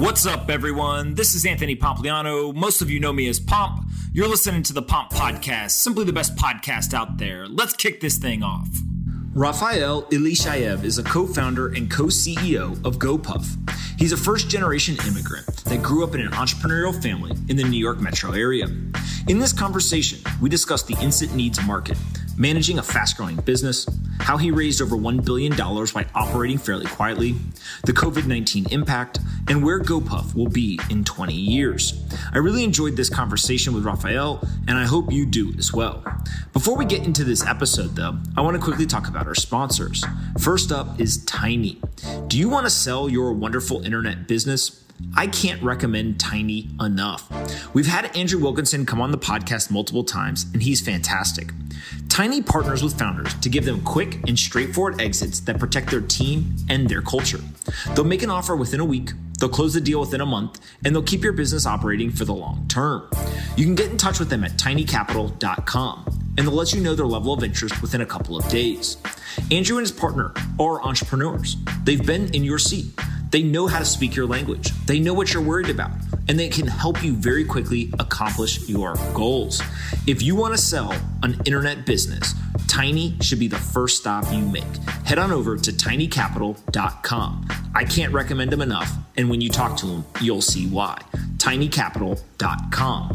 What's up, everyone? This is Anthony Pompliano. Most of you know me as Pomp. You're listening to the Pomp Podcast, simply the best podcast out there. Let's kick this thing off. Rafael Ilishayev is a co founder and co CEO of GoPuff. He's a first generation immigrant that grew up in an entrepreneurial family in the New York metro area. In this conversation, we discuss the instant needs market, managing a fast growing business, how he raised over $1 billion by operating fairly quietly, the COVID 19 impact, and where GoPuff will be in 20 years. I really enjoyed this conversation with Rafael, and I hope you do as well. Before we get into this episode, though, I want to quickly talk about our sponsors. First up is Tiny. Do you want to sell your wonderful internet business? I can't recommend Tiny enough. We've had Andrew Wilkinson come on the podcast multiple times, and he's fantastic. Tiny partners with founders to give them quick and straightforward exits that protect their team and their culture. They'll make an offer within a week, they'll close the deal within a month, and they'll keep your business operating for the long term. You can get in touch with them at tinycapital.com, and they'll let you know their level of interest within a couple of days. Andrew and his partner are entrepreneurs. They've been in your seat. They know how to speak your language. They know what you're worried about, and they can help you very quickly accomplish your goals. If you want to sell an internet business, Tiny should be the first stop you make. Head on over to tinycapital.com. I can't recommend them enough, and when you talk to them, you'll see why. tinycapital.com.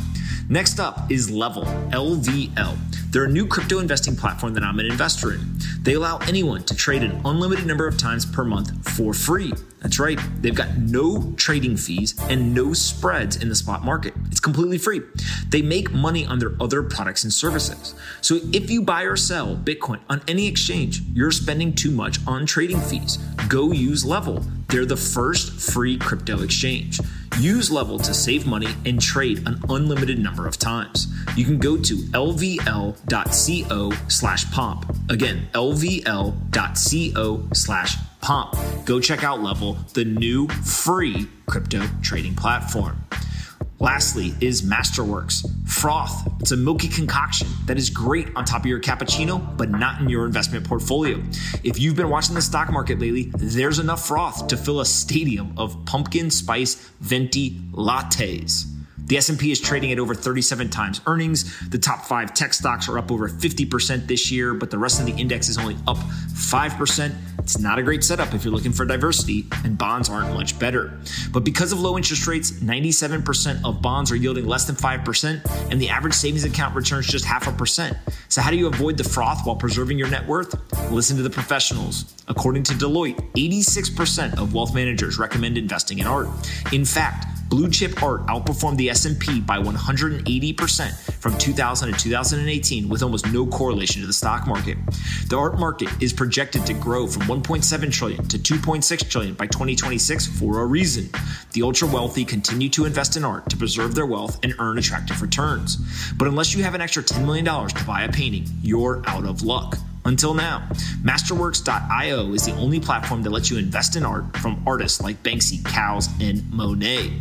Next up is Level, LVL. They're a new crypto investing platform that I'm an investor in. They allow anyone to trade an unlimited number of times per month for free. That's right, they've got no trading fees and no spreads in the spot market. It's completely free. They make money on their other products and services. So if you buy or sell Bitcoin on any exchange, you're spending too much on trading fees. Go use Level. They're the first free crypto exchange. Use Level to save money and trade an unlimited number of times. You can go to lvl.co slash pomp. Again, lvl.co slash pomp. Go check out Level, the new free crypto trading platform. Lastly, is Masterworks Froth. It's a milky concoction that is great on top of your cappuccino, but not in your investment portfolio. If you've been watching the stock market lately, there's enough froth to fill a stadium of pumpkin spice venti lattes. The S&P is trading at over 37 times earnings. The top 5 tech stocks are up over 50% this year, but the rest of the index is only up 5%. It's not a great setup if you're looking for diversity, and bonds aren't much better. But because of low interest rates, 97% of bonds are yielding less than 5%, and the average savings account returns just half a percent. So, how do you avoid the froth while preserving your net worth? Listen to the professionals. According to Deloitte, 86% of wealth managers recommend investing in art. In fact, Blue chip art outperformed the S&P by 180% from 2000 to 2018 with almost no correlation to the stock market. The art market is projected to grow from 1.7 trillion to 2.6 trillion by 2026 for a reason. The ultra wealthy continue to invest in art to preserve their wealth and earn attractive returns. But unless you have an extra $10 million to buy a painting, you're out of luck. Until now, Masterworks.io is the only platform that lets you invest in art from artists like Banksy, KAWS, and Monet.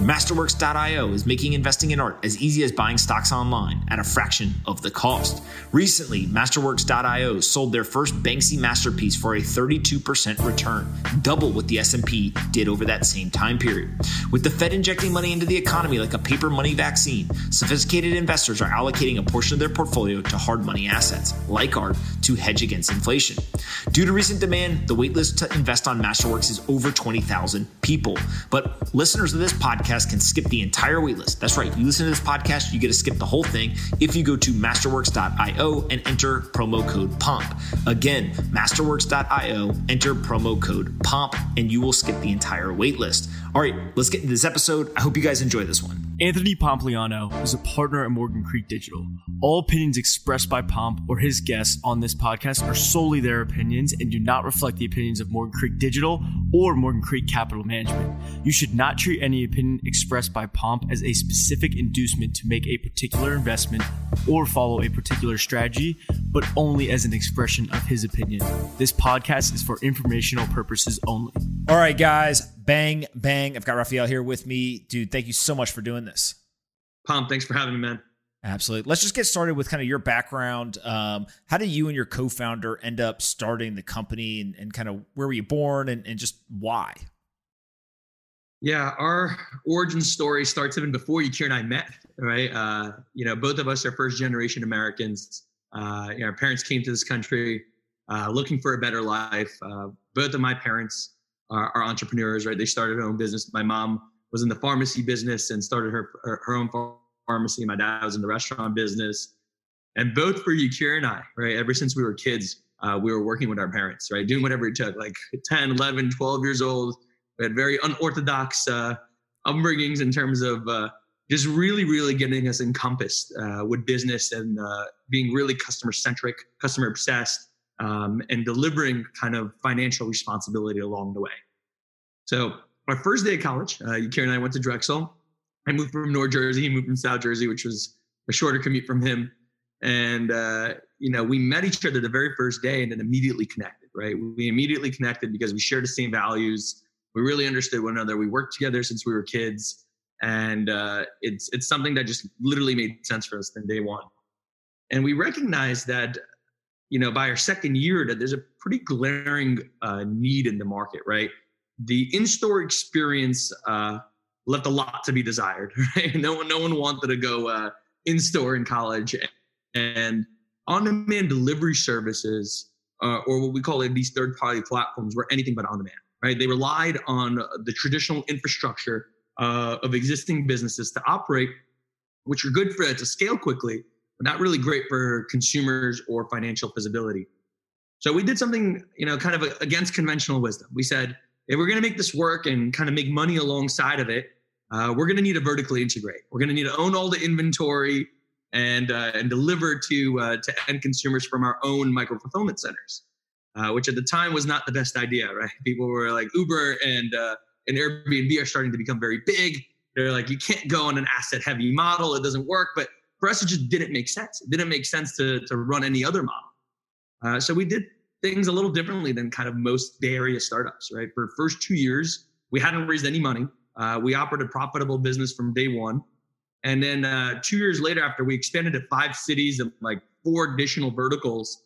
Masterworks.io is making investing in art as easy as buying stocks online at a fraction of the cost. Recently, Masterworks.io sold their first Banksy masterpiece for a 32% return, double what the S&P did over that same time period. With the Fed injecting money into the economy like a paper money vaccine, sophisticated investors are allocating a portion of their portfolio to hard money assets like art to hedge against inflation. Due to recent demand, the waitlist to invest on Masterworks is over 20,000 people. But listeners of this podcast can skip the entire waitlist. That's right. You listen to this podcast, you get to skip the whole thing if you go to masterworks.io and enter promo code POMP. Again, masterworks.io, enter promo code POMP, and you will skip the entire waitlist. All right, let's get into this episode. I hope you guys enjoy this one. Anthony Pompliano is a partner at Morgan Creek Digital. All opinions expressed by Pomp or his guests on this podcast are solely their opinions and do not reflect the opinions of Morgan Creek Digital or Morgan Creek Capital Management. You should not treat any opinion expressed by Pomp as a specific inducement to make a particular investment or follow a particular strategy, but only as an expression of his opinion. This podcast is for informational purposes only. All right, guys, bang, bang. I've got Rafael here with me. Dude, thank you so much for doing this. Pomp, thanks for having me, man. Absolutely. Let's just get started with kind of your background. Um, how did you and your co founder end up starting the company and, and, kind of where were you born and, and just why? Yeah, our origin story starts even before Yakir and I met, right? Uh, you know, both of us are first generation Americans. Uh, you know, our parents came to this country uh, looking for a better life. Uh, both of my parents are, are, entrepreneurs, right? They started their own business. My mom was in the pharmacy business and started her, her, her own pharmacy. My dad was in the restaurant business. And both for Yakir and I, right? Ever since we were kids, uh, we were working with our parents, right? Doing whatever it took, like 10, 11, 12 years old we had very unorthodox uh, upbringings in terms of uh, just really, really getting us encompassed uh, with business and uh, being really customer centric, customer obsessed, um, and delivering kind of financial responsibility along the way. So, our first day of college, uh, Yakir and I went to Drexel. I moved from North Jersey, he moved from South Jersey, which was a shorter commute from him. And, uh, you know, we met each other the very first day and then immediately connected, right? We immediately connected because we shared the same values we really understood one another. We worked together since we were kids, and uh, it's it's something that just literally made sense for us from day one. And we recognized that, you know, by our second year, that there's a pretty glaring uh, need in the market, right? The in-store experience uh, left a lot to be desired. Right? No one, no one wanted to go uh, in-store in college, and on-demand delivery services, uh, or what we call it, these third-party platforms, were anything but on-demand right? They relied on the traditional infrastructure uh, of existing businesses to operate, which are good for to scale quickly, but not really great for consumers or financial visibility. So we did something, you know, kind of against conventional wisdom. We said, if we're going to make this work and kind of make money alongside of it, uh, we're going to need to vertically integrate. We're going to need to own all the inventory and uh, and deliver to uh, to end consumers from our own micro fulfillment centers uh, which at the time was not the best idea, right? People were like Uber and uh, and Airbnb are starting to become very big. They're like, you can't go on an asset heavy model; it doesn't work. But for us, it just didn't make sense. It didn't make sense to to run any other model. Uh, so we did things a little differently than kind of most Bay Area startups, right? For first two years, we hadn't raised any money. Uh, we operated a profitable business from day one. And then uh, two years later, after we expanded to five cities and like four additional verticals,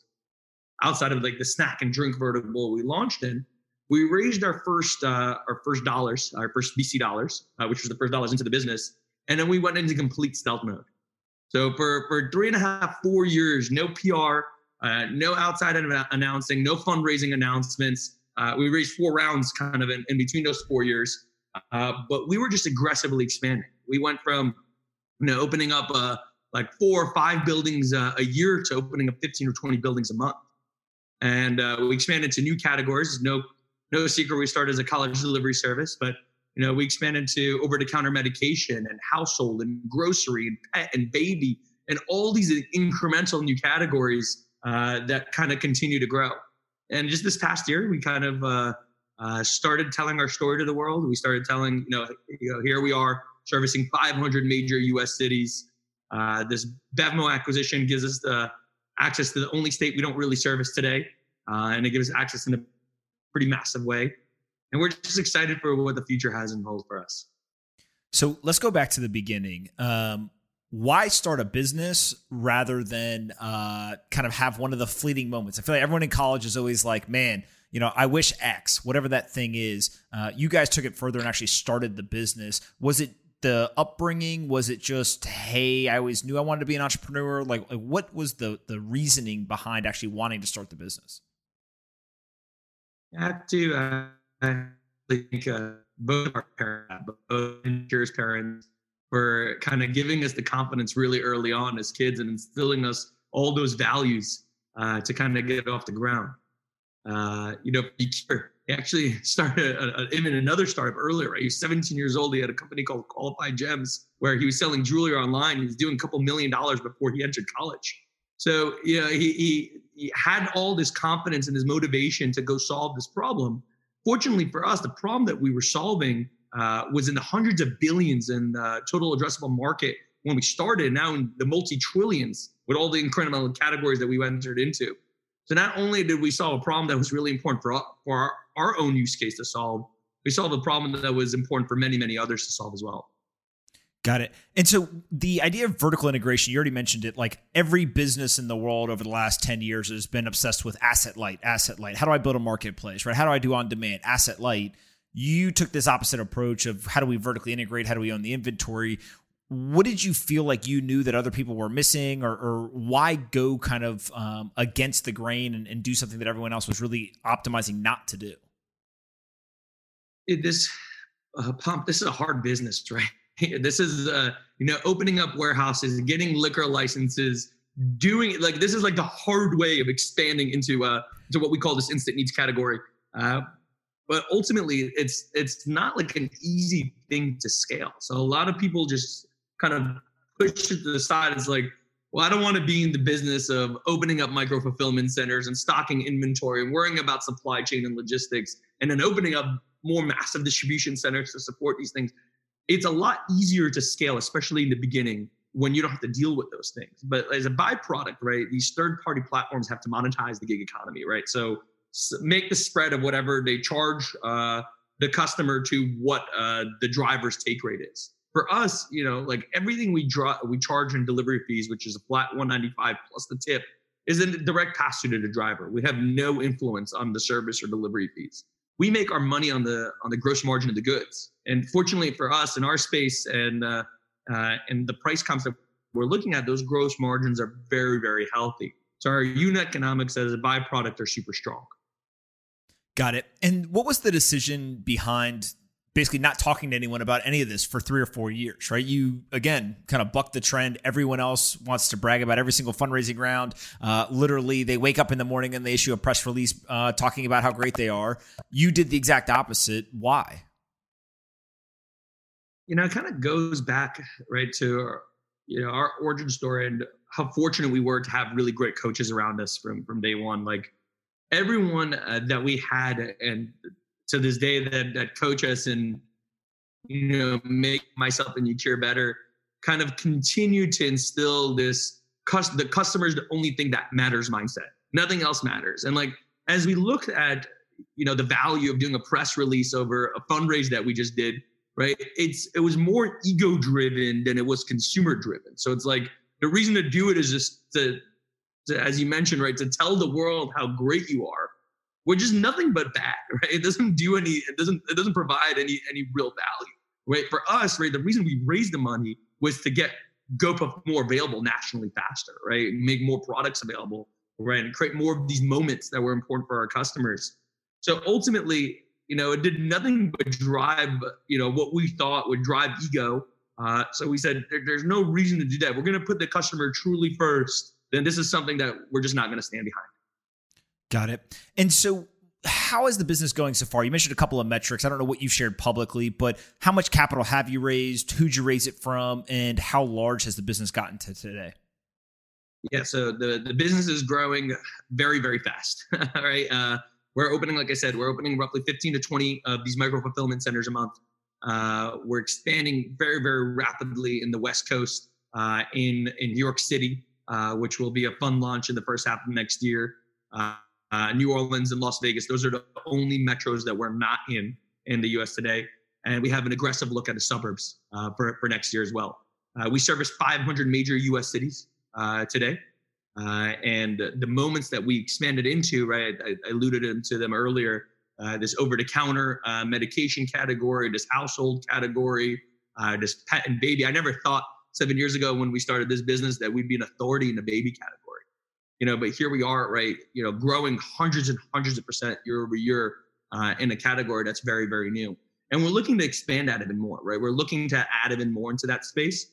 outside of like the snack and drink vertical we launched in, we raised our first uh, our first dollars, our first VC dollars, uh, which was the first dollars into the business, and then we went into complete stealth mode. So for for three and a half, four years, no PR, uh, no outside announcing, no fundraising announcements. Uh, we raised four rounds kind of in, in between those four years, uh, but we were just aggressively expanding. We went from you know opening up uh, like four or five buildings a year to opening up 15 or 20 buildings a month and uh, we expanded to new categories. No, no secret, we started as a college delivery service, but you know we expanded to over-the-counter medication and household and grocery and pet and baby and all these incremental new categories uh, that kind of continue to grow. And just this past year, we kind of uh, uh, started telling our story to the world. We started telling, you know, you know here we are servicing 500 major U.S. cities. Uh, this Bevmo acquisition gives us the access to the only state we don't really service today, uh, and it gives us access in a pretty massive way. And we're just excited for what the future has in hold for us. So let's go back to the beginning. Um, why start a business rather than uh, kind of have one of the fleeting moments? I feel like everyone in college is always like, man, you know, I wish X, whatever that thing is. Uh, you guys took it further and actually started the business. Was it the upbringing? Was it just, hey, I always knew I wanted to be an entrepreneur? Like, like what was the the reasoning behind actually wanting to start the business? I have to. Uh, I think uh, both our parents, both Yakir's parents, were kind of giving us the confidence really early on as kids and instilling us all those values uh, to kind of get off the ground. Uh, you know, he actually started a, a, even another startup earlier. Right? He was 17 years old. He had a company called Qualified Gems where he was selling jewelry online. He was doing a couple million dollars before he entered college. So yeah, he, he, he had all this confidence and his motivation to go solve this problem. Fortunately for us, the problem that we were solving uh, was in the hundreds of billions in the total addressable market when we started. Now in the multi trillions with all the incredible categories that we entered into. So not only did we solve a problem that was really important for, for our, our own use case to solve, we solved a problem that was important for many, many others to solve as well. Got it. And so the idea of vertical integration, you already mentioned it. Like every business in the world over the last 10 years has been obsessed with asset light, asset light. How do I build a marketplace, right? How do I do on demand, asset light? You took this opposite approach of how do we vertically integrate? How do we own the inventory? What did you feel like you knew that other people were missing, or, or why go kind of um, against the grain and, and do something that everyone else was really optimizing not to do? This uh, Pomp, this is a hard business, right? this is uh, you know opening up warehouses, getting liquor licenses, doing it like this is like the hard way of expanding into uh to what we call this instant needs category. Uh, but ultimately, it's it's not like an easy thing to scale. So a lot of people just kind of push it to the side. It's like, well, I don't want to be in the business of opening up micro fulfillment centers and stocking inventory and worrying about supply chain and logistics, and then opening up more massive distribution centers to support these things. It's a lot easier to scale, especially in the beginning when you don't have to deal with those things. But as a byproduct, right, these third party platforms have to monetize the gig economy, right? So make the spread of whatever they charge uh, the customer to what uh, the driver's take rate is. For us, you know, like everything we draw, we charge in delivery fees, which is a flat 195 plus the tip, is a direct pass through to the driver. We have no influence on the service or delivery fees. We make our money on the on the gross margin of the goods. And fortunately for us in our space and uh, uh, and the price comps that we're looking at, those gross margins are very very healthy. So our unit economics as a byproduct are super strong. Got it. And what was the decision behind basically not talking to anyone about any of this for three or four years, right? You again kind of buck the trend. Everyone else wants to brag about every single fundraising round. Uh, literally, they wake up in the morning and they issue a press release uh, talking about how great they are. You did the exact opposite. Why? You know, it kind of goes back right to our, you know our origin story and how fortunate we were to have really great coaches around us from from day one. Like everyone uh, that we had and to this day that that coach us and you know make myself and Yakir better kind of continue to instill this the customer is the only thing that matters mindset. Nothing else matters. And like as we look at you know the value of doing a press release over a fundraise that we just did right it's it was more ego driven than it was consumer driven so it's like the reason to do it is just to to, as you mentioned, right, to tell the world how great you are, which is nothing but bad, right? It doesn't do any, it doesn't, it doesn't provide any any real value, right? For us, right, the reason we raised the money was to get GoPuff more available nationally faster, right? Make more products available, right? And create more of these moments that were important for our customers. So ultimately, you know, it did nothing but drive, you know, what we thought would drive ego. Uh, so we said there, there's no reason to do that. We're going to put the customer truly first then this is something that we're just not going to stand behind. Got it. And so, how is the business going so far? You mentioned a couple of metrics. I don't know what you've shared publicly, but how much capital have you raised? Who'd you raise it from? And how large has the business gotten to today? Yeah, so the, the business is growing very, very fast. All right. Uh, we're opening, like I said, we're opening roughly 15 to 20 of these micro fulfillment centers a month. Uh, we're expanding very, very rapidly in the West Coast, uh, in in New York City, uh, which will be a fun launch in the first half of next year. Uh, uh, New Orleans and Las Vegas, those are the only metros that we're not in in the US today. And we have an aggressive look at the suburbs uh, for, for next year as well. We service 500 major US cities today. and the moments that we expanded into, right, I, I alluded to them earlier, uh, this over-the-counter uh, medication category, this household category, uh, this pet and baby. I never thought seven years ago when we started this business that we'd be an authority in the baby category. You know, but here we are, right? You know, growing hundreds and hundreds of percent year over year uh, in a category that's very, very new. And we're looking to expand that even more, right? We're looking to add even more into that space.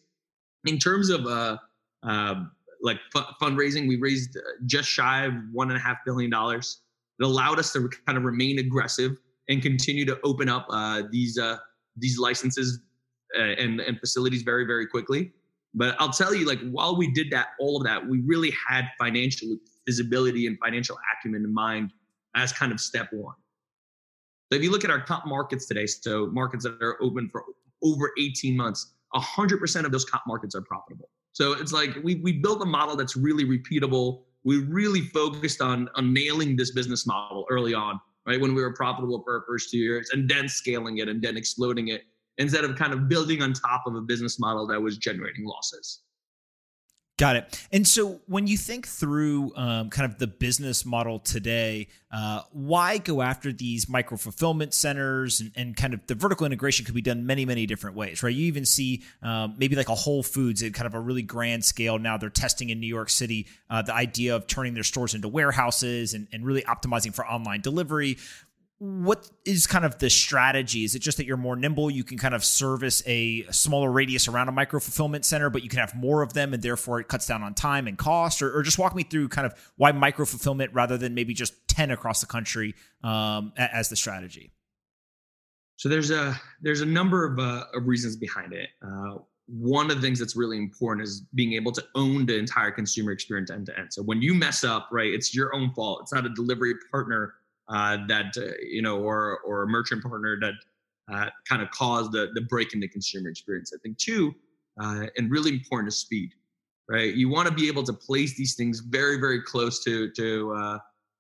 In terms of uh, uh, like fundraising, we raised uh, just shy of one and a half billion dollars. It allowed us to kind of remain aggressive and continue to open up uh, these uh, these licenses Uh, and and facilities very very quickly. But I'll tell you, like while we did that, all of that, we really had financial visibility and financial acumen in mind as kind of step one. So if you look at our top markets today, so markets that are open for over 18 months, 100% of those top markets are profitable. So it's like we we built a model that's really repeatable. We really focused on on nailing this business model early on, right? When we were profitable for our first two years, and then scaling it and then exploding it instead of kind of building on top of a business model that was generating losses. Got it. And so when you think through um, kind of the business model today, uh, why go after these micro fulfillment centers and, and, kind of the vertical integration could be done many, many different ways, right? You even see um, maybe like a Whole Foods at kind of a really grand scale. Now they're testing in New York City uh, the idea of turning their stores into warehouses and, and really optimizing for online delivery what is kind of the strategy? Is it just that you're more nimble? You can kind of service a smaller radius around a micro fulfillment center, but you can have more of them and therefore it cuts down on time and cost? Or, or just walk me through kind of why micro fulfillment rather than maybe just 10 across the country um, as the strategy? So there's a there's a number of, uh, of reasons behind it. Uh, one of the things that's really important is being able to own the entire consumer experience end to end. So when you mess up, right, it's your own fault. It's not a delivery partner that uh, you know, or or a merchant partner that uh, kind of caused the the break in the consumer experience. I think two, uh, and really important is speed, right? You want to be able to place these things very very close to to uh,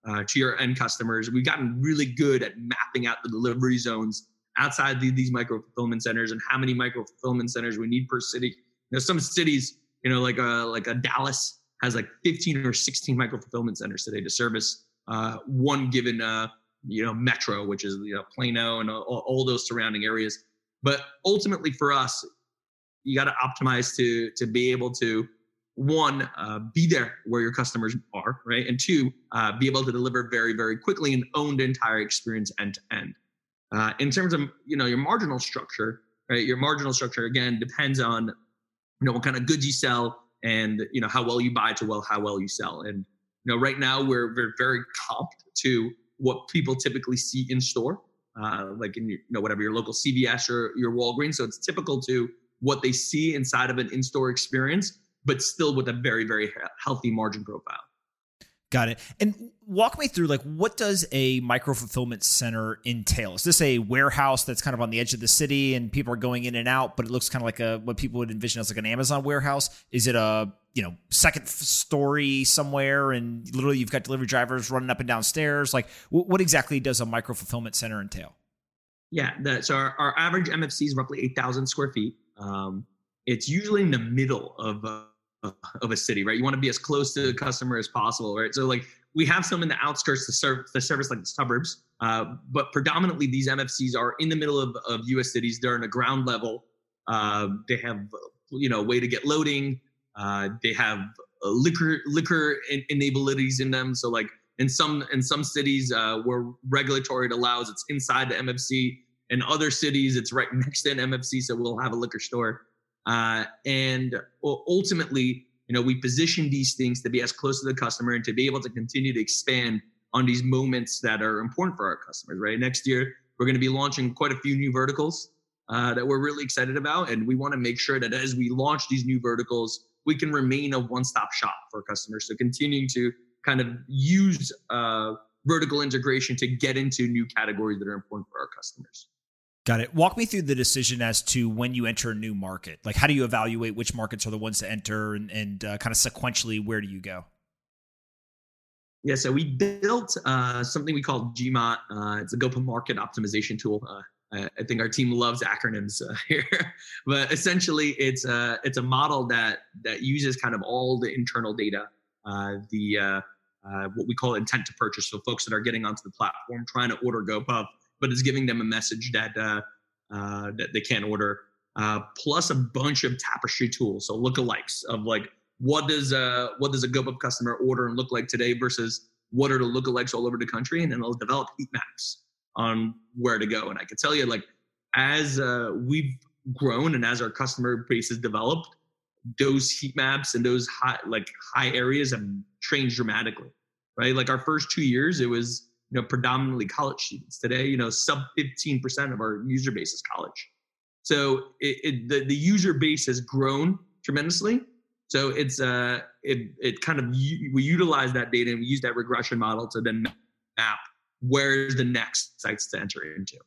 uh, to your end customers. We've gotten really good at mapping out the delivery zones outside the, these micro fulfillment centers and how many micro fulfillment centers we need per city. You know, some cities, you know, like a like a Dallas has like 15 or 16 micro fulfillment centers today to service uh, one given uh, you know metro, which is you know Plano and all, all those surrounding areas. But ultimately, for us, you got to optimize to to be able to one uh, be there where your customers are, right, and two uh, be able to deliver very very quickly and own the entire experience end to end. Uh, in terms of you know your marginal structure, right? Your marginal structure again depends on you know what kind of goods you sell and you know how well you buy to well how well you sell and you know, right now we're, we're very comped to what people typically see in store, uh, like in your, you know whatever your local CVS or your Walgreens. So it's typical to what they see inside of an in-store experience, but still with a very very healthy margin profile. Got it. And walk me through like what does a micro fulfillment center entail? Is this a warehouse that's kind of on the edge of the city and people are going in and out, but it looks kind of like a what people would envision as like an Amazon warehouse? Is it a you know second story somewhere and literally you've got delivery drivers running up and down stairs? Like what, what exactly does a micro fulfillment center entail? Yeah, the, so our, our average MFC is roughly eight thousand square feet. Um, it's usually in the middle of. Uh, of a city, right? You want to be as close to the customer as possible, right? So like we have some in the outskirts to serve the service like the suburbs, uh, but predominantly these MFCs are in the middle of, of U.S. cities. They're in a ground level. Uh, they have you know way to get loading. Uh, they have liquor liquor enabilities in them. So like in some in some cities uh, where regulatory it allows, it's inside the MFC. In other cities, it's right next to an MFC, so we'll have a liquor store. Uh, and ultimately, you know, we position these things to be as close to the customer and to be able to continue to expand on these moments that are important for our customers, right? Next year, we're going to be launching quite a few new verticals uh, that we're really excited about. And we want to make sure that as we launch these new verticals, we can remain a one stop shop for customers. So continuing to kind of use uh, vertical integration to get into new categories that are important for our customers. Got it. Walk me through the decision as to when you enter a new market. Like, how do you evaluate which markets are the ones to enter, and, and uh, kind of sequentially, where do you go? Yeah, so we built uh, something we call GMOT. Uh, it's a go-to-market optimization tool. Uh, I, I think our team loves acronyms uh, here, but essentially, it's a it's a model that that uses kind of all the internal data, uh, the what we call intent to purchase. So folks that are getting onto the platform trying to order GoPuff but it's giving them a message that uh, uh, that they can't order. Uh, plus a bunch of tapestry tools, so lookalikes of like what does uh what does a GoPuff customer order and look like today versus what are the lookalikes all over the country, and then they'll develop heat maps on where to go. And I can tell you, like as uh, we've grown and as our customer base has developed, those heat maps and those high like high areas have changed dramatically. Right, like our first two years, it was you know, predominantly college students. Today, you know, sub 15% of our user base is college. So it, it, the, the user base has grown tremendously. So it's uh it it kind of we utilize that data and we use that regression model to then map where's the next sites to enter into.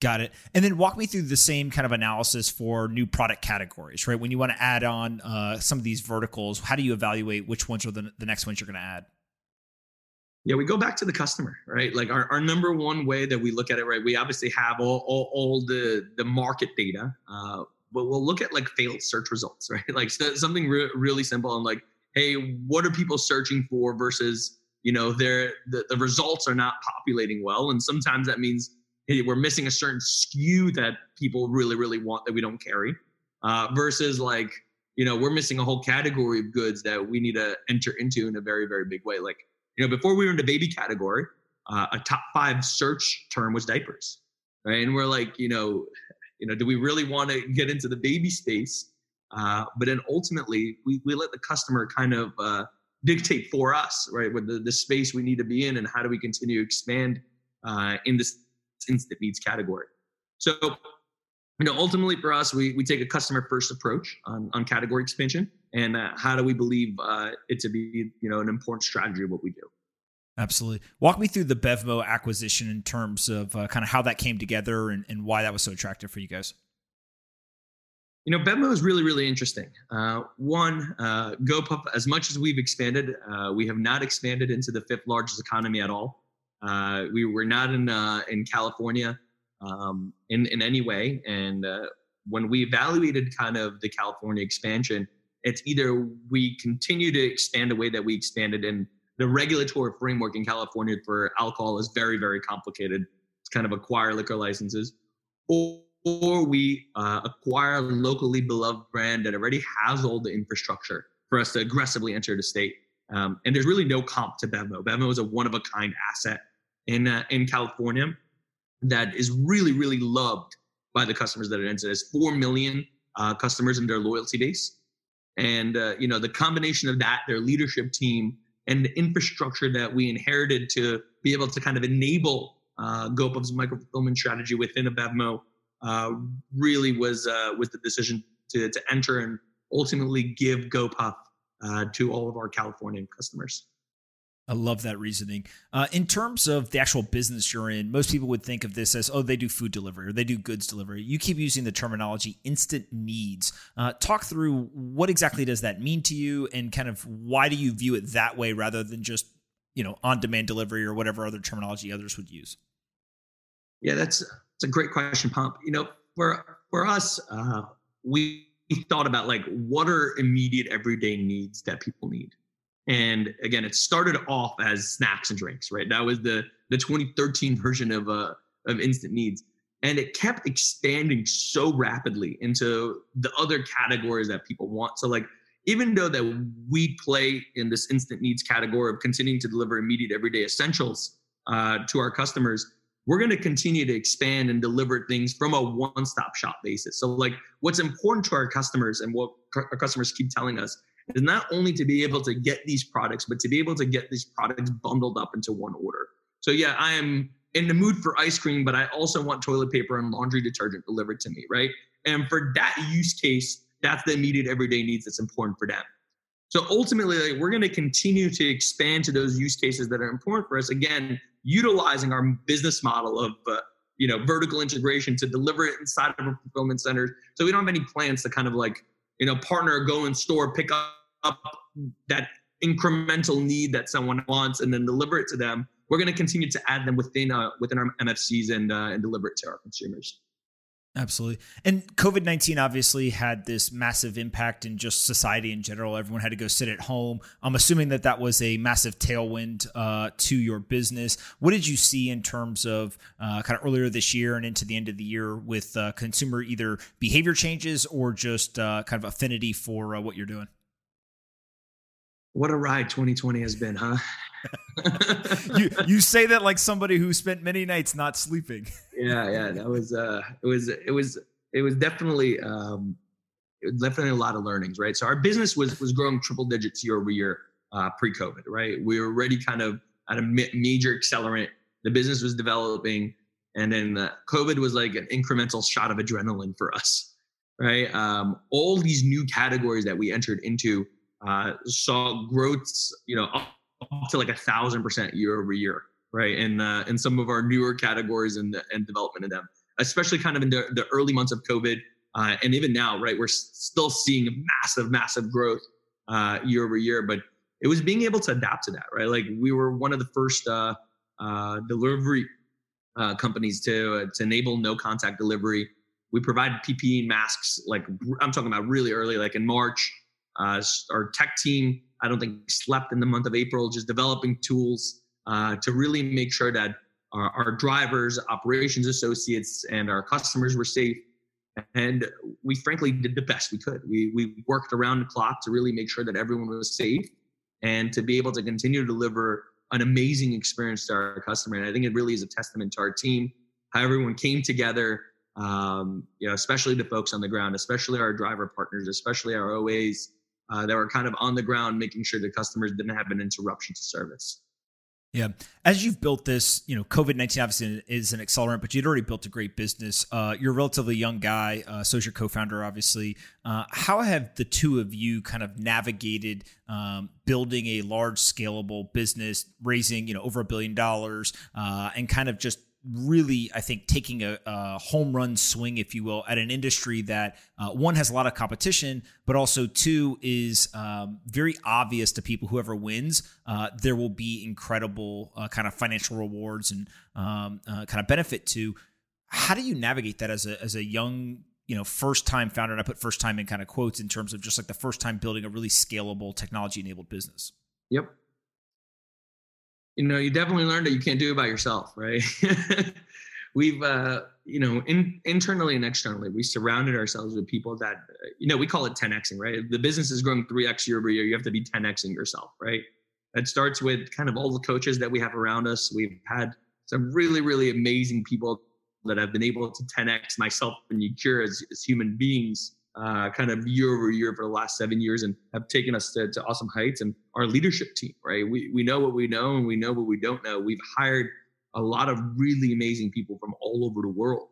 Got it. And then walk me through the same kind of analysis for new product categories, right? When you want to add on uh, some of these verticals, how do you evaluate which ones are the, the next ones you're going to add? Yeah, we go back to the customer, right? Like our, our number one way that we look at it, right? We obviously have all, all, all the, the market data, uh, but we'll look at like failed search results, right? Like something re- really simple and like, hey, what are people searching for versus you know they're the, the results are not populating well, and sometimes that means hey, we're missing a certain SKU that people really really want that we don't carry, uh, versus like you know we're missing a whole category of goods that we need to enter into in a very very big way. Like you know before we were in the baby category, uh, a top five search term was diapers, right? And we're like, you know, you know, do we really want to get into the baby space? Uh, but then ultimately, we, we let the customer kind of uh, dictate for us, right? With the, the space we need to be in and how do we continue to expand uh, in this instant needs category. So, you know, ultimately for us, we, we take a customer first approach on, on category expansion and uh, how do we believe uh, it to be, you know, an important strategy of what we do. Absolutely. Walk me through the Bevmo acquisition in terms of uh, kind of how that came together and, and why that was so attractive for you guys. You know, Bevmo is really, really interesting. Uh, one, uh, GoPuff, as much as we've expanded, uh, we have not expanded into the fifth largest economy at all. Uh, we were not in uh, in California um, in in any way, and uh, when we evaluated kind of the California expansion, it's either we continue to expand the way that we expanded and the regulatory framework in California for alcohol is very, very complicated. It's kind of acquire liquor licenses, or, or we uh, acquire a locally beloved brand that already has all the infrastructure for us to aggressively enter the state. Um, and there's really no comp to Bevmo. Bevmo is a one of a kind asset in uh, in California that is really, really loved by the customers that it enters. There's four million uh, customers in their loyalty base, and uh, you know the combination of that, their leadership team and the infrastructure that we inherited to be able to kind of enable uh, GoPuff's micro fulfillment strategy within a Bevmo uh, really was uh, was the decision to, to enter and ultimately give GoPuff uh, to all of our Californian customers. I love that reasoning. Uh, in terms of the actual business you're in, most people would think of this as, oh, they do food delivery or they do goods delivery. You keep using the terminology instant needs. Uh, talk through what exactly does that mean to you and kind of why do you view it that way rather than just, you know, on demand delivery or whatever other terminology others would use? Yeah, that's, that's a great question, Pomp. You know, for, for us, uh, we thought about like what are immediate everyday needs that people need and again, it started off as snacks and drinks, right? That was the the 2013 version of uh of instant needs. And it kept expanding so rapidly into the other categories that people want. So like even though that we play in this instant needs category of continuing to deliver immediate everyday essentials uh, to our customers, we're going to continue to expand and deliver things from a one-stop shop basis. So like what's important to our customers and what our customers keep telling us is not only to be able to get these products, but to be able to get these products bundled up into one order. So yeah, I am in the mood for ice cream, but I also want toilet paper and laundry detergent delivered to me, right? And for that use case, that's the immediate everyday needs that's important for them. So ultimately, like, we're going to continue to expand to those use cases that are important for us. Again, utilizing our business model of uh, you know vertical integration to deliver it inside of our fulfillment centers. So we don't have any plans to kind of like you know partner, go in store, pick up up that incremental need that someone wants and then deliver it to them we're going to continue to add them within uh, within our mfcs and uh, and deliver it to our consumers Absolutely. And COVID 19 obviously had this massive impact in just society in general. Everyone had to go sit at home. I'm assuming that that was a massive tailwind uh, to your business. What did you see in terms of uh, kind of earlier this year and into the end of the year with uh, consumer either behavior changes or just uh, kind of affinity for uh, what you're doing? what a ride 2020 has been, huh? you you say that like somebody who spent many nights not sleeping. Yeah, yeah, that was uh it was it was it was definitely um definitely a lot of learnings, right? So our business was was growing triple digits year over year uh pre-COVID, right? We were already kind of at a major accelerant. The business was developing and then COVID was like an incremental shot of adrenaline for us, right? Um all these new categories that we entered into uh, saw growths, you know, up, up to like a thousand percent year over year, right? And uh, in some of our newer categories and and development in them, especially kind of in the, the early months of COVID, uh, and even now, right, we're still seeing massive, massive growth uh, year over year. But it was being able to adapt to that, right? Like we were one of the first uh, uh, delivery uh, companies to uh, to enable no contact delivery we provided PPE masks. Like I'm talking about really early, like in March. Uh, our tech team, I don't think slept in the month of April, just developing tools uh, to really make sure that our, our drivers, operations associates, and our customers were safe. And we frankly did the best we could. We we worked around the clock to really make sure that everyone was safe and to be able to continue to deliver an amazing experience to our customer. And I think it really is a testament to our team, how everyone came together, um, you know, especially the folks on the ground, especially our driver partners, especially our OAs uh, that were kind of on the ground, making sure the customers didn't have an interruption to service. Yeah. As you've built this, you know, COVID 19 obviously is an accelerant, but you'd already built a great business. Uh, you're a relatively young guy. Uh, so is your co founder, obviously. Uh, how have the two of you kind of navigated um, building a large, scalable business, raising, you know, over a billion dollars, uh, and kind of just really, I think, taking a, a, home run swing, if you will, at an industry that uh, one has a lot of competition, but also two is um, very obvious to people. Whoever wins, uh, there will be incredible uh, kind of financial rewards and um, uh, kind of benefit to. How do you navigate that as a as a young you know first time founder? And I put first time in kind of quotes in terms of just like the first time building a really scalable technology enabled business. Yep you know, you definitely learned that you can't do it by yourself, right? We've, uh, you know, in, internally and externally, we surrounded ourselves with people that, you know, we call it 10xing, right? The business is growing 3x year over year, you have to be 10xing yourself, right? It starts with kind of all the coaches that we have around us. We've had some really, really amazing people that have been able to 10x myself and Yakir as, as human beings uh, kind of year over year for the last seven years and have taken us to, to awesome heights. And our leadership team, right? We, we know what we know and we know what we don't know. We've hired a lot of really amazing people from all over the world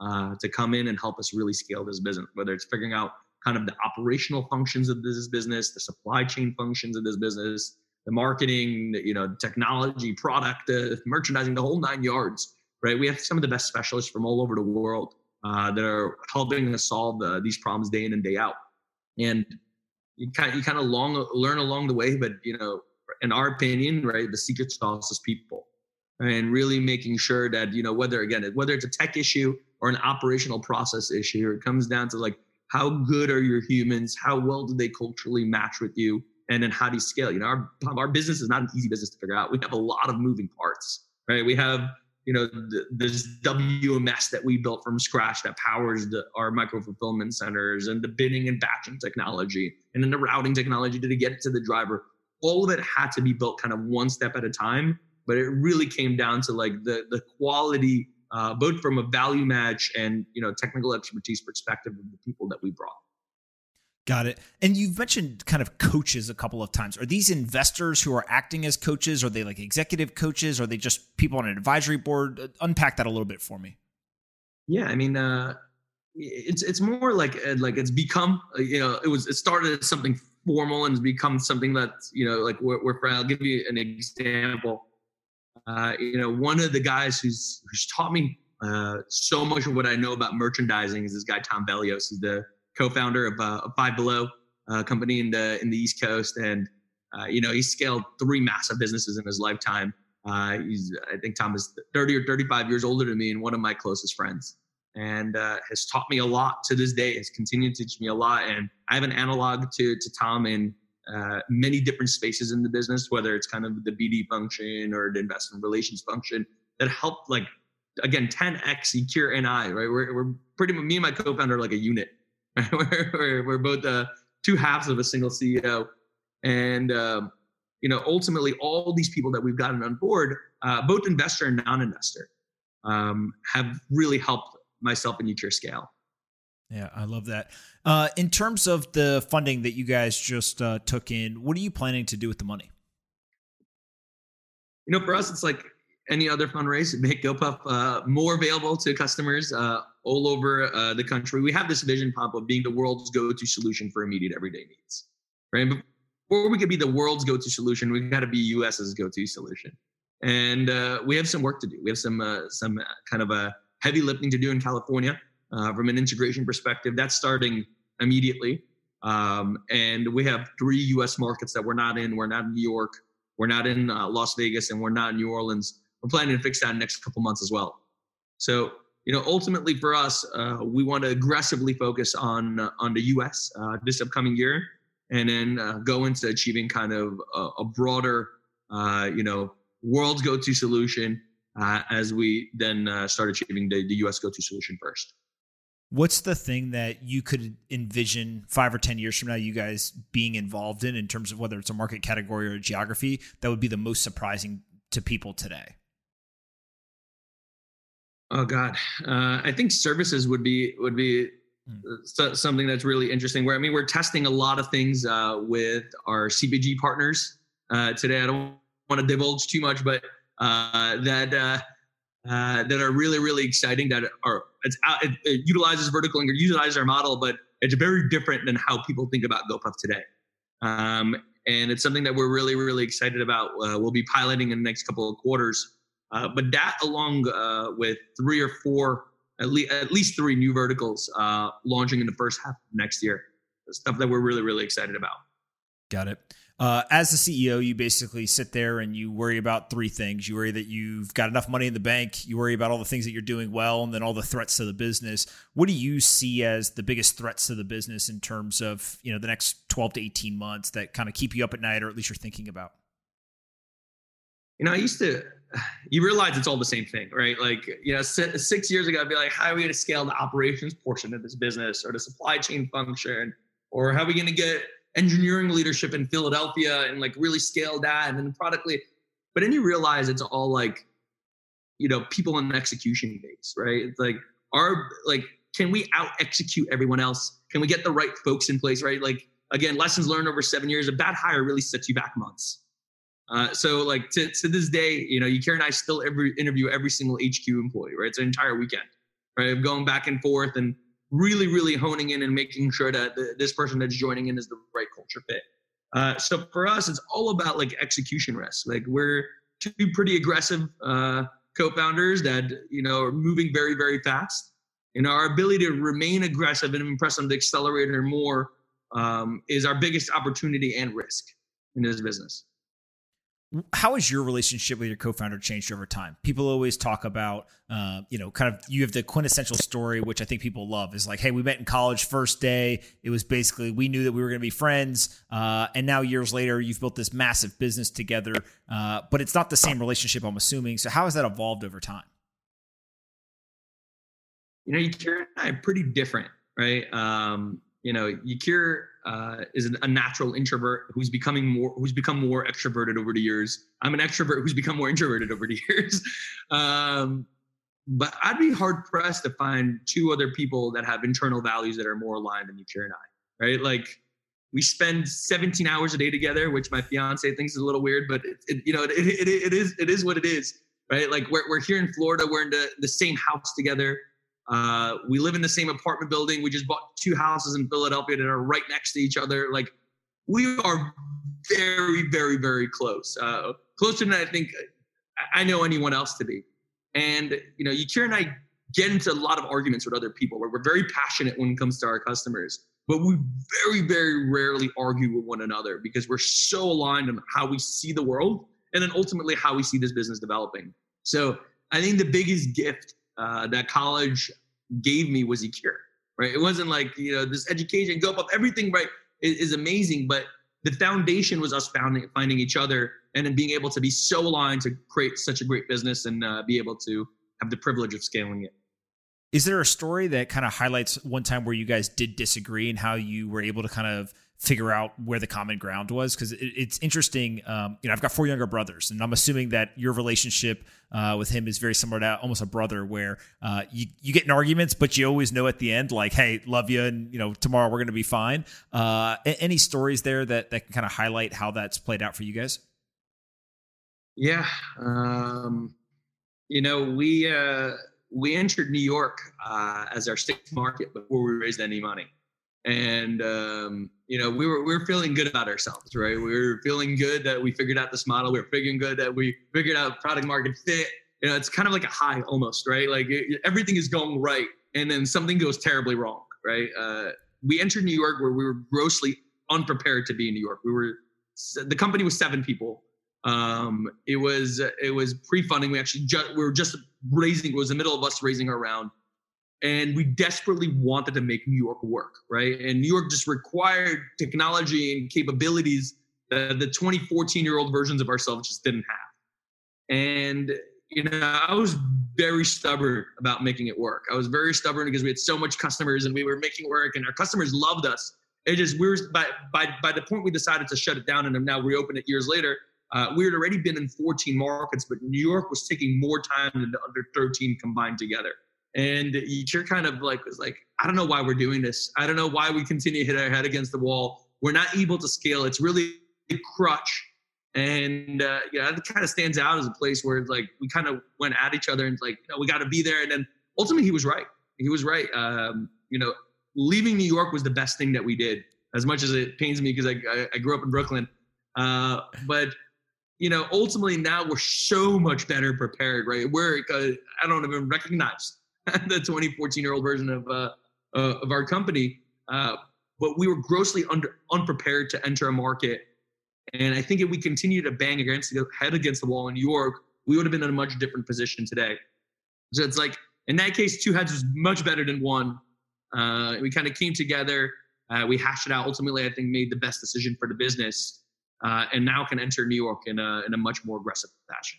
uh, to come in and help us really scale this business, whether it's figuring out kind of the operational functions of this business, the supply chain functions of this business, the marketing, you know, technology, product, uh, merchandising, the whole nine yards, right? We have some of the best specialists from all over the world uh, that are helping us solve uh, these problems day in and day out. And you kind of, you kind of long learn along the way, but you know, in our opinion, right, the secret sauce is people, and really making sure that you know whether again whether it's a tech issue or an operational process issue, it comes down to like how good are your humans, how well do they culturally match with you, and then how do you scale? You know, our our business is not an easy business to figure out. We have a lot of moving parts, right? We have you know this WMS that we built from scratch that powers the, our micro fulfillment centers and the bidding and batching technology and then the routing technology to get it to the driver. All of it had to be built kind of one step at a time, but it really came down to like the the quality, uh, both from a value match and you know technical expertise perspective of the people that we brought. Got it. And you've mentioned kind of coaches a couple of times. Are these investors who are acting as coaches? Are they like executive coaches? Are they just people on an advisory board? Uh, unpack that a little bit for me. Yeah, I mean, uh, it's it's more like uh, like it's become uh, you know it was it started as something formal and it's become something that you know like we're, we're I'll give you an example. Uh, you know, one of the guys who's who's taught me uh, so much of what I know about merchandising is this guy Tom Vellios. He's the co-founder of, uh, Five Below, uh, company in the in the East Coast, and uh, you know he scaled three massive businesses in his lifetime. Uh, he's I think Tom is 30 or 35 years older than me, and one of my closest friends, and uh, has taught me a lot to this day. Has continued to teach me a lot, and I have an analog to to Tom in uh, many different spaces in the business, whether it's kind of the BD function or the investment relations function that helped like again 10x Yakir and I, right? We're, we're pretty me and my co-founder are like a unit we're, we're, we're, both uh, two halves of a single CEO. And, um, you know, ultimately, all these people that we've gotten on board, uh, both investor and non investor, um, have really helped myself and Yakir scale. Yeah, I love that. Uh, in terms of the funding that you guys just uh, took in, what are you planning to do with the money? You know, for us, it's like any other fundraise, make GoPuff uh, more available to customers uh, all over uh, the country. We have this vision Pomp of being the world's go-to solution for immediate everyday needs, right? Before we could be the world's go-to solution, we've got to be US's go-to solution, and uh, we have some work to do. We have some uh, some kind of a heavy lifting to do in California uh, from an integration perspective. That's starting immediately, um, and we have three U.S. markets that we're not in. We're not in New York. We're not in Las Vegas, and we're not in New Orleans we're planning to fix that in the next couple months as well. So you know, ultimately for us, uh, we want to aggressively focus on uh, on the U.S. Uh, this upcoming year, and then uh, go into achieving kind of a, a broader, uh, you know, world's go-to solution uh, as we then start achieving the, the U.S. go-to solution first. What's the thing that you could envision five or 10 years from now, you guys being involved in, in terms of whether it's a market category or a geography, that would be the most surprising to people today? Oh God, uh, I think services would be would be hmm. something that's really interesting. Where I mean, we're testing a lot of things uh, with our CPG partners uh, today. I don't want to divulge too much, but uh, that uh, uh, that are really really exciting. That are it's it, it utilizes vertical and utilizes our model, but it's very different than how people think about GoPuff today. Um, and it's something that we're really really excited about. we'll be piloting in the next couple of quarters. Uh, but that, along uh, with three or four, at least at least three new verticals uh, launching in the first half of next year, stuff that we're really really excited about. Got it. Uh, as the CEO, you basically sit there and you worry about three things. You worry that you've got enough money in the bank. You worry about all the things that you're doing well, and then all the threats to the business. What do you see as the biggest threats to the business in terms of you know the next 12 to 18 months that kind of keep you up at night, or at least you're thinking about? You know, I used to you realize it's all the same thing, right? Like, you know, six years ago, I'd be like, how are we going to scale the operations portion of this business or the supply chain function? Or how are we going to get engineering leadership in Philadelphia and like really scale that and then productly? But then you realize it's all like, you know, people in execution base, right? It's like, our, like, can we out execute everyone else? Can we get the right folks in place, right? Like, again, lessons learned over seven years. A bad hire really sets you back months uh, so like to, to this day, you know, Yakir and I still every interview every single HQ employee, right? It's an entire weekend, right? Of going back and forth and really, really honing in and making sure that the, this person that's joining in is the right culture fit. Uh, so for us, it's all about like execution risk. Like we're two pretty aggressive uh, co-founders that you know are moving very, very fast. And our ability to remain aggressive and impress on the accelerator more um, is our biggest opportunity and risk in this business how has your relationship with your co-founder changed over time? People always talk about uh, you know kind of you have the quintessential story which i think people love is like hey we met in college first day. It was basically we knew that we were going to be friends uh, and now years later you've built this massive business together uh, but it's not the same relationship i'm assuming. So how has that evolved over time? You know Yakir and i are pretty different right? Um, you know Yakir uh, is a natural introvert who's becoming more who's become more extroverted over the years. I'm an extrovert who's become more introverted over the years. Um, but I'd be hard pressed to find two other people that have internal values that are more aligned than Yakir and I. Right? Like we spend 17 hours a day together, which my fiance thinks is a little weird, but it, it you know it, it, it is it is what it is. Right? Like we're we're here in Florida, we're in the, the same house together. Uh, we live in the same apartment building. We just bought two houses in Philadelphia that are right next to each other. Like we are very, very, very close. Uh, closer than I think I know anyone else to be. And you know, Yakir and I get into a lot of arguments with other people where we're very passionate when it comes to our customers, but we very, very rarely argue with one another because we're so aligned on how we see the world and then ultimately how we see this business developing. So I think the biggest gift uh, that college gave me was Yakir, right? It wasn't like, you know, this education, go up, everything, right, is, is amazing. But the foundation was us finding, finding each other and then being able to be so aligned to create such a great business and uh, be able to have the privilege of scaling it. Is there a story that kind of highlights one time where you guys did disagree and how you were able to kind of figure out where the common ground was because it, it's interesting um, you know i've got four younger brothers and i'm assuming that your relationship uh, with him is very similar to almost a brother where uh, you, you get in arguments but you always know at the end like hey love you and you know tomorrow we're going to be fine. Uh, any stories there that, that can kind of highlight how that's played out for you guys? Yeah um, you know we uh, we entered new york uh, as our sixth market before we raised any money and um, you know we were we were feeling good about ourselves right? We were feeling good that we figured out this model. We were feeling good that we figured out product market fit. You know it's kind of like a high almost right? Like it, everything is going right and then something goes terribly wrong right? Uh, we entered new york where we were grossly unprepared to be in new york. We were the company was seven people. Um, it was it was pre-funding. We actually just we were just raising. It was the middle of us raising our round, and we desperately wanted to make New York work, right? And New York just required technology and capabilities that the 2014 year old versions of ourselves just didn't have. And you know, I was very stubborn about making it work. I was very stubborn because we had so much customers and we were making work, and our customers loved us. It just we were by by by the point we decided to shut it down and have now reopened it years later uh, we had already been in 14 markets, but New York was taking more time than the under 13 combined together. And you're kind of like, was like, I don't know why we're doing this. I don't know why we continue to hit our head against the wall. We're not able to scale. It's really a crutch. And uh, yeah, it kind of stands out as a place where it's like we kind of went at each other and like, you know, we got to be there. And then ultimately, he was right. He was right. Um, you know, leaving New York was the best thing that we did. As much as it pains me because I, I, I grew up in Brooklyn, uh, but you know, ultimately now we're so much better prepared, right? We're uh, I don't even recognize the 2014 year old version of uh, uh, of our company, uh, but we were grossly under unprepared to enter a market. And I think if we continued to bang against the head against the wall in New York, we would have been in a much different position today. So it's like in that case, two heads was much better than one. Uh, we kind of came together. Uh, we hashed it out. Ultimately, I think made the best decision for the business uh, and now can enter New York in a in a much more aggressive fashion.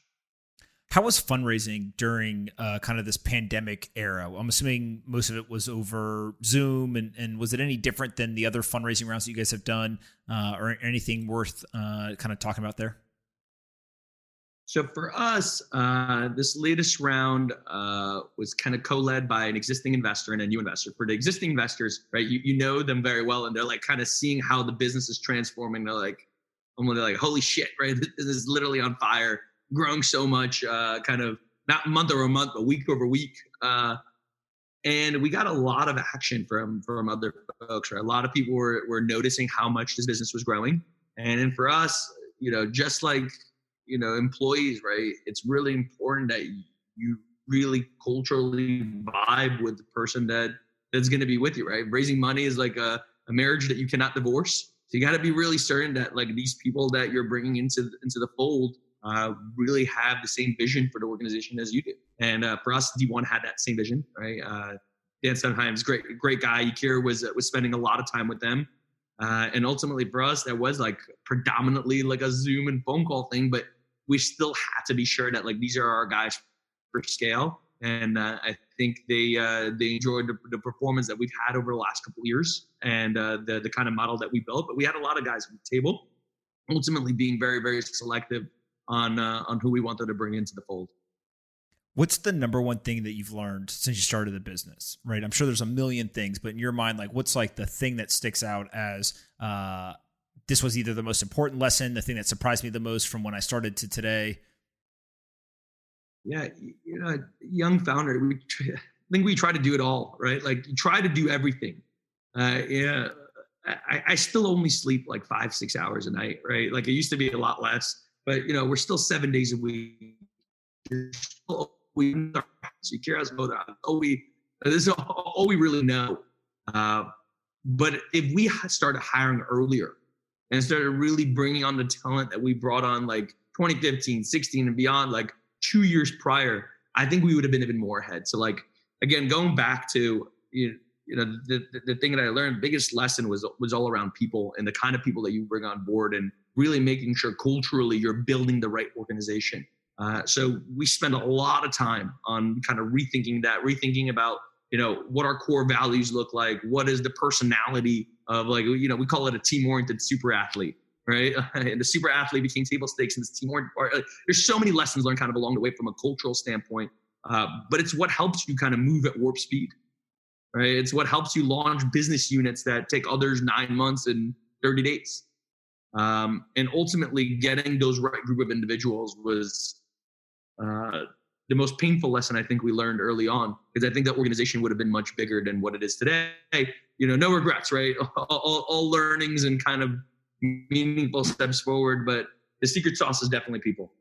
How was fundraising during uh, kind of this pandemic era? I'm assuming most of it was over Zoom, and, and was it any different than the other fundraising rounds that you guys have done, uh, or anything worth uh, kind of talking about there? So for us, uh, this latest round uh, was kind of co-led by an existing investor and a new investor. For the existing investors, right, you, you know them very well, and they're like kind of seeing how the business is transforming. They're like, I'm like, holy shit, right? This is literally on fire, growing so much, uh, kind of not month over month, but week over week. Uh, and we got a lot of action from from other folks. Right? A lot of people were were noticing how much this business was growing. And then for us, you know, just like you know, employees, right? It's really important that you really culturally vibe with the person that that's going to be with you, right? Raising money is like a, a marriage that you cannot divorce. So you got to be really certain that like these people that you're bringing into into the fold uh, really have the same vision for the organization as you do. And uh, for us, D1 had that same vision, right? Uh, Dan Sundheim's great, great guy. Yakir was uh, was spending a lot of time with them, uh, and ultimately for us, that was like predominantly like a Zoom and phone call thing. But we still had to be sure that like these are our guys for scale and uh, I think they uh, they enjoyed the, the, performance that we've had over the last couple years and uh, the the kind of model that we built. But we had a lot of guys on the table, ultimately being very very selective on uh, on who we wanted to bring into the fold. What's the number one thing that you've learned since you started the business? Right, I'm sure there's a million things, but in your mind, like what's like the thing that sticks out as uh, this was either the most important lesson, the thing that surprised me the most from when I started to today? yeah, you know, young founder, we I think we try to do it all, right? Like you try to do everything. Uh, yeah, I, I still only sleep like five, six hours a night, right? Like it used to be a lot less, but you know, we're still seven days a week. We secure all we this is all we really know. Uh, but if we started hiring earlier and started really bringing on the talent that we brought on like 2015, 16 and beyond, like two years prior, I think we would have been even more ahead. So like again, going back to you know, you know the, the, the thing that I learned, biggest lesson was was all around people and the kind of people that you bring on board and really making sure culturally you're building the right organization. Uh, so we spend a lot of time on kind of rethinking that, rethinking about you know what our core values look like, what is the personality of like you know we call it a team oriented super athlete right? and the super athlete became table stakes and this team uh, There's so many lessons learned kind of along the way from a cultural standpoint, uh, but it's what helps you kind of move at warp speed, right? It's what helps you launch business units that take others nine months and 30 days. Um, and ultimately, getting those right group of individuals was uh, the most painful lesson I think we learned early on, because I think that organization would have been much bigger than what it is today. You know, no regrets, right? all, all, all learnings and kind of meaningful steps forward. But the secret sauce is definitely people.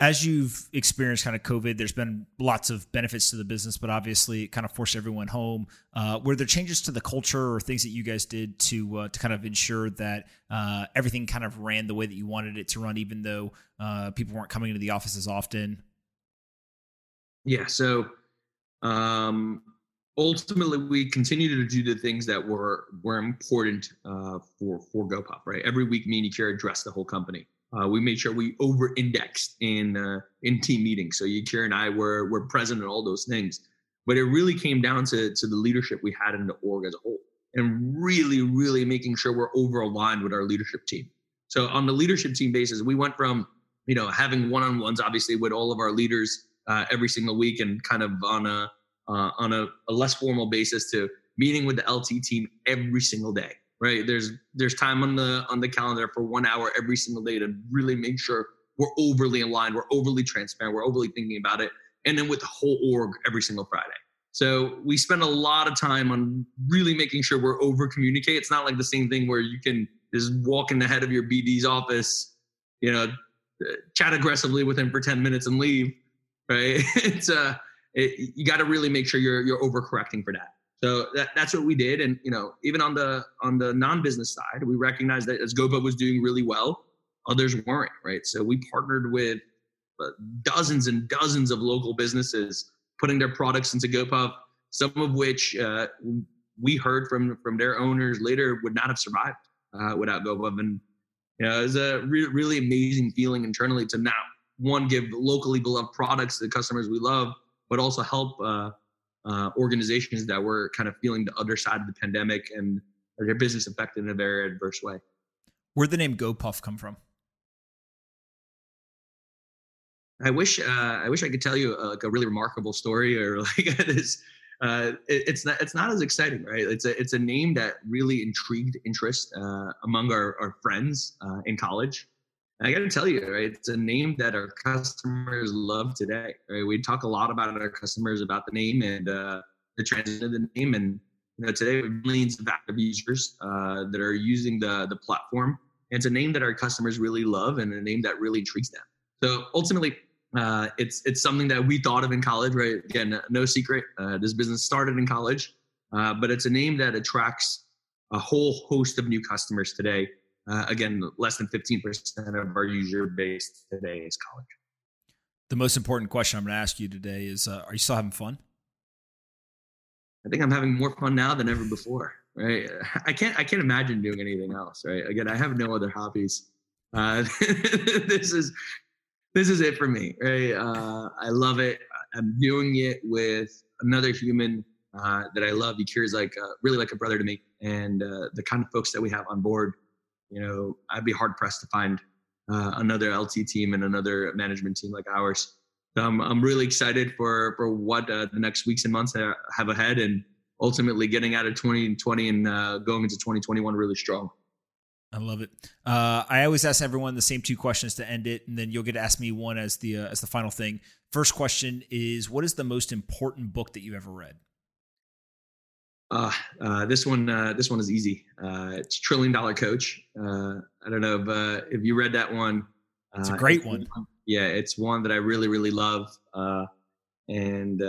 As you've experienced kind of COVID, there's been lots of benefits to the business, but obviously it kind of forced everyone home. Uh, were there changes to the culture or things that you guys did to uh, to kind of ensure that uh, everything kind of ran the way that you wanted it to run, even though uh, people weren't coming into the office as often? Yeah. So um, ultimately, we continued to do the things that were were important uh, for for GoPuff. Right. Every week, me and Yakir addressed the whole company. Uh, we made sure we over-indexed in uh, in team meetings. So Yakir and I were were present in all those things. But it really came down to to the leadership we had in the org as a whole, and really, really making sure we're over aligned with our leadership team. So on the leadership team basis, we went from you know having one-on-ones obviously with all of our leaders uh, every single week, and kind of on a uh, on a, a less formal basis to meeting with the LT team every single day right? There's there's time on the on the calendar for one hour every single day to really make sure we're overly aligned we're overly transparent we're overly thinking about it and then with the whole org every single friday. So we spend a lot of time on really making sure we're over communicate it's not like the same thing where you can just walk in the head of your bd's office you know chat aggressively with him for 10 minutes and leave right? It's uh it, you got to really make sure you're you're overcorrecting for that so that, that's what we did. And you know, even on the on the non-business side, we recognized that as GoPuff was doing really well, others weren't, right? So we partnered with uh, dozens and dozens of local businesses putting their products into GoPuff, some of which uh, we heard from from their owners later would not have survived uh, without GoPuff. And you know, it was a re- really amazing feeling internally to now one give locally beloved products to the customers we love, but also help uh, uh, organizations that were kind of feeling the other side of the pandemic and their business affected in a very adverse way. Where'd the name GoPuff come from? I wish uh, I wish I could tell you uh, like a really remarkable story or like this. Uh, it, it's not it's not as exciting, right? It's a it's a name that really intrigued interest uh, among our, our friends uh, in college. I got to tell you, right? It's a name that our customers love today. Right? We talk a lot about our customers about the name and uh, the transition of the name, and you know, today we have millions of active users uh, that are using the the platform. And it's a name that our customers really love, and a name that really intrigues them. So ultimately, uh, it's it's something that we thought of in college, right? Again, no secret. Uh, this business started in college, uh, but it's a name that attracts a whole host of new customers today uh, again, less than 15% of our user base today is college. The most important question I'm going to ask you today is uh, Are you still having fun? I think I'm having more fun now than ever before. Right? I can't. I can't imagine doing anything else. Right? Again, I have no other hobbies. Uh, this is this is it for me. Right? Uh, I love it. I'm doing it with another human uh, that I love. Yakir is like uh, really like a brother to me, and uh, the kind of folks that we have on board you know, I'd be hard pressed to find uh, another LT team and another management team like ours. So I'm, I'm really excited for for what uh, the next weeks and months have ahead, and ultimately getting out of 2020 and uh, going into 2021 really strong. I love it. Uh, I always ask everyone the same two questions to end it, and then you'll get to ask me one as the uh, as the final thing. First question is, what is the most important book that you ever read? Uh, uh, this one, uh, this one is easy. Uh, it's Trillion Dollar Coach. Uh, I don't know if uh, if you read that one. It's a great one. Yeah, it's one that I really, really love, and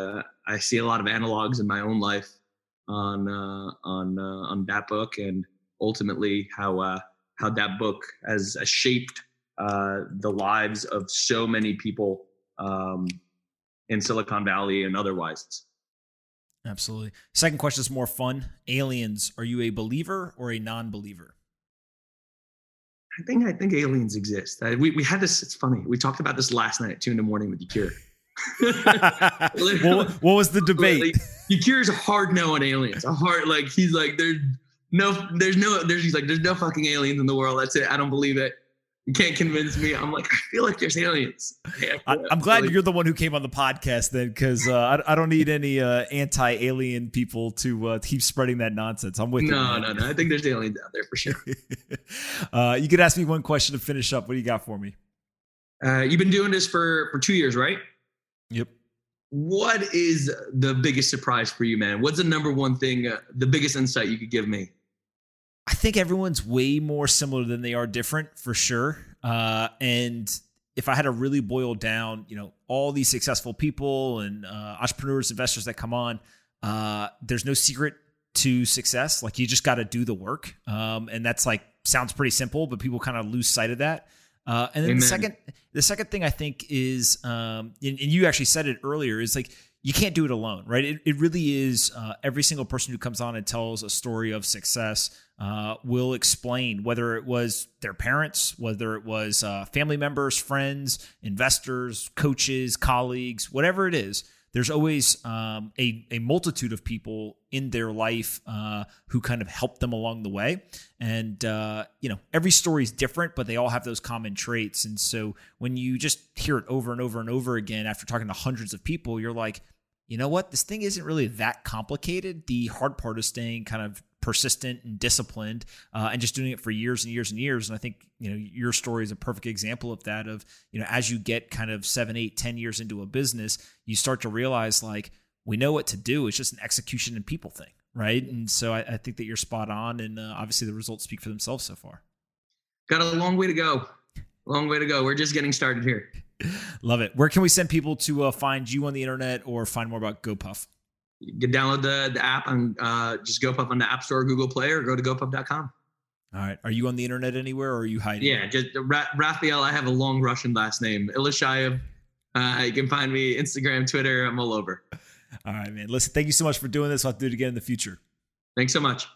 I see a lot of analogs in my own life on on on that book, and ultimately how how that book has, has shaped the lives of so many people um, in Silicon Valley and otherwise. Absolutely. Second question is more fun. Aliens, are you a believer or a non-believer? I think I think aliens exist. I, we we had this. It's funny. We talked about this last night at two in the morning with Yakir. what, what was the debate? Like, Yakir's a hard no on aliens. A hard like he's like there's no there's no there's he's like there's no fucking aliens in the world. That's it. I don't believe it. You can't convince me. I'm like, I feel like there's aliens. I, am glad like, you're the one who came on the podcast then, because uh, I, I, don't need any uh, anti-alien people to uh, keep spreading that nonsense. I'm with no, you. No, no, no. I think there's aliens out there for sure. Uh, you could ask me one question to finish up. What do you got for me? Uh, you've been doing this for for two years, right? Yep. What is the biggest surprise for you, man? What's the number one thing, uh, the biggest insight you could give me? I think everyone's way more similar than they are different for sure. Uh, and if I had to really boil down, you know, all these successful people and uh, entrepreneurs, investors that come on, uh, there's no secret to success. Like you just got to do the work, um, and that's like sounds pretty simple, but people kind of lose sight of that. Uh, and then Amen. the second, the second thing I think is, um, and, and, you actually said it earlier, is like you can't do it alone, right? It, it really is. Uh, every single person who comes on and tells a story of success uh, will explain whether it was their parents, whether it was uh, family members, friends, investors, coaches, colleagues, whatever it is there's always um, a, a multitude of people in their life uh, who kind of help them along the way. And, uh, you know, every story is different, but they all have those common traits. And so when you just hear it over and over and over again after talking to hundreds of people, you're like, you know what? This thing isn't really that complicated. The hard part is staying kind of persistent and disciplined uh, and just doing it for years and years and years. And i think you know your story is a perfect example of that of you know as you get kind of seven eight ten years into a business you start to realize like we know what to do. It's just an execution and people thing right? And so i, I think that you're spot on and uh, obviously the results speak for themselves so far. Got a long way to go. Long way to go. We're just getting started here. Love it. Where can we send people to uh, find you on the internet or find more about gopuff you can download the, the app and uh, just GoPuff on the App Store, Google Play, or go to gopuff.com. All right. Are you on the internet anywhere or are you hiding? Yeah, just Ra- Rafael. I have a long Russian last name. Ilishayev. Uh, you can find me Instagram, Twitter. I'm all over. All right, man. Listen, thank you so much for doing this. I'll do it again in the future. Thanks so much.